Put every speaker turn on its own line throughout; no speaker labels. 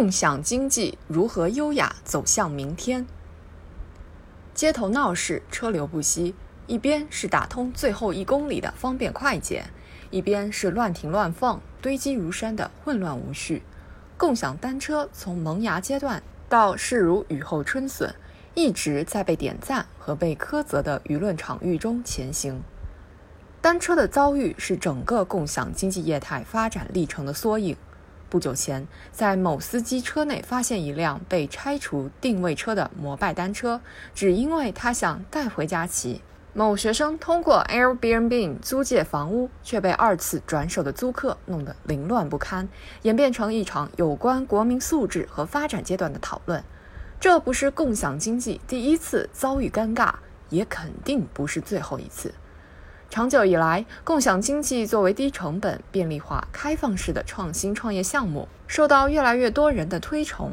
共享经济如何优雅走向明天？街头闹市，车流不息，一边是打通最后一公里的方便快捷，一边是乱停乱放、堆积如山的混乱无序。共享单车从萌芽阶段到势如雨后春笋，一直在被点赞和被苛责的舆论场域中前行。单车的遭遇是整个共享经济业态发展历程的缩影。不久前，在某司机车内发现一辆被拆除定位车的摩拜单车，只因为他想带回家骑。某学生通过 Airbnb 租借房屋，却被二次转手的租客弄得凌乱不堪，演变成一场有关国民素质和发展阶段的讨论。这不是共享经济第一次遭遇尴尬，也肯定不是最后一次。长久以来，共享经济作为低成本、便利化、开放式的创新创业项目，受到越来越多人的推崇。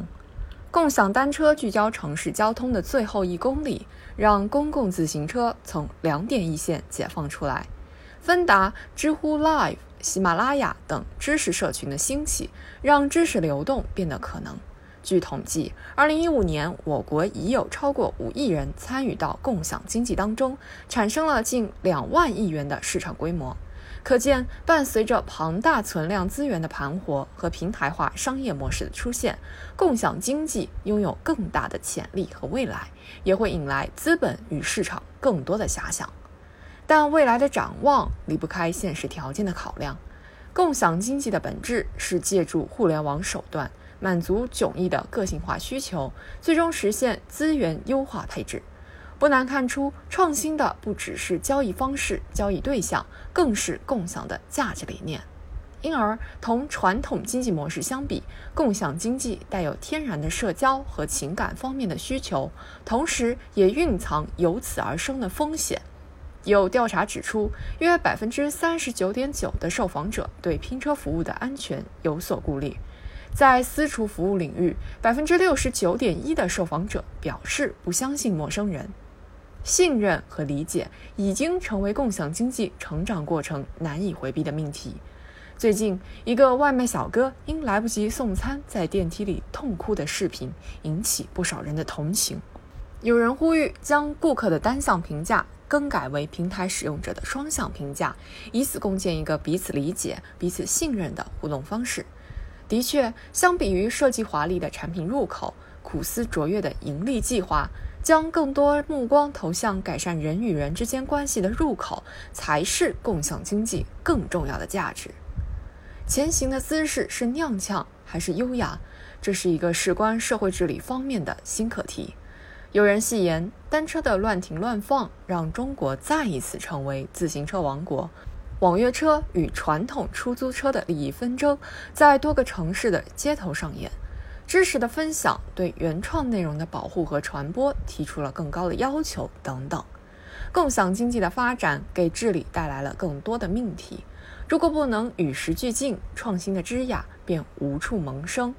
共享单车聚焦城市交通的最后一公里，让公共自行车从两点一线解放出来。芬达、知乎 Live、喜马拉雅等知识社群的兴起，让知识流动变得可能。据统计，2015年我国已有超过五亿人参与到共享经济当中，产生了近两万亿元的市场规模。可见，伴随着庞大存量资源的盘活和平台化商业模式的出现，共享经济拥有更大的潜力和未来，也会引来资本与市场更多的遐想。但未来的展望离不开现实条件的考量。共享经济的本质是借助互联网手段。满足迥异的个性化需求，最终实现资源优化配置。不难看出，创新的不只是交易方式、交易对象，更是共享的价值理念。因而，同传统经济模式相比，共享经济带有天然的社交和情感方面的需求，同时也蕴藏由此而生的风险。有调查指出，约百分之三十九点九的受访者对拼车服务的安全有所顾虑。在私厨服务领域，百分之六十九点一的受访者表示不相信陌生人。信任和理解已经成为共享经济成长过程难以回避的命题。最近，一个外卖小哥因来不及送餐，在电梯里痛哭的视频引起不少人的同情。有人呼吁将顾客的单向评价更改为平台使用者的双向评价，以此共建一个彼此理解、彼此信任的互动方式。的确，相比于设计华丽的产品入口，苦思卓越的盈利计划，将更多目光投向改善人与人之间关系的入口，才是共享经济更重要的价值。前行的姿势是踉跄还是优雅？这是一个事关社会治理方面的新课题。有人戏言，单车的乱停乱放，让中国再一次成为自行车王国。网约车与传统出租车的利益纷争在多个城市的街头上演，知识的分享对原创内容的保护和传播提出了更高的要求等等。共享经济的发展给治理带来了更多的命题，如果不能与时俱进，创新的枝桠便无处萌生。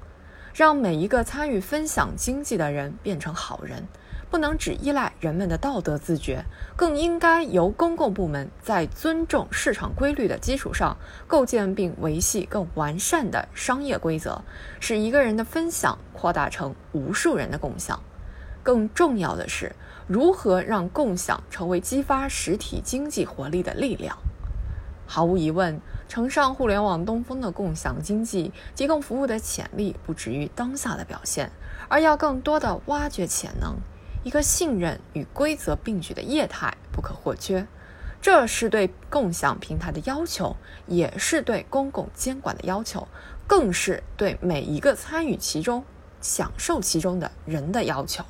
让每一个参与分享经济的人变成好人。不能只依赖人们的道德自觉，更应该由公共部门在尊重市场规律的基础上，构建并维系更完善的商业规则，使一个人的分享扩大成无数人的共享。更重要的是，如何让共享成为激发实体经济活力的力量？毫无疑问，乘上互联网东风的共享经济提供服务的潜力不止于当下的表现，而要更多的挖掘潜能。一个信任与规则并举的业态不可或缺，这是对共享平台的要求，也是对公共监管的要求，更是对每一个参与其中、享受其中的人的要求。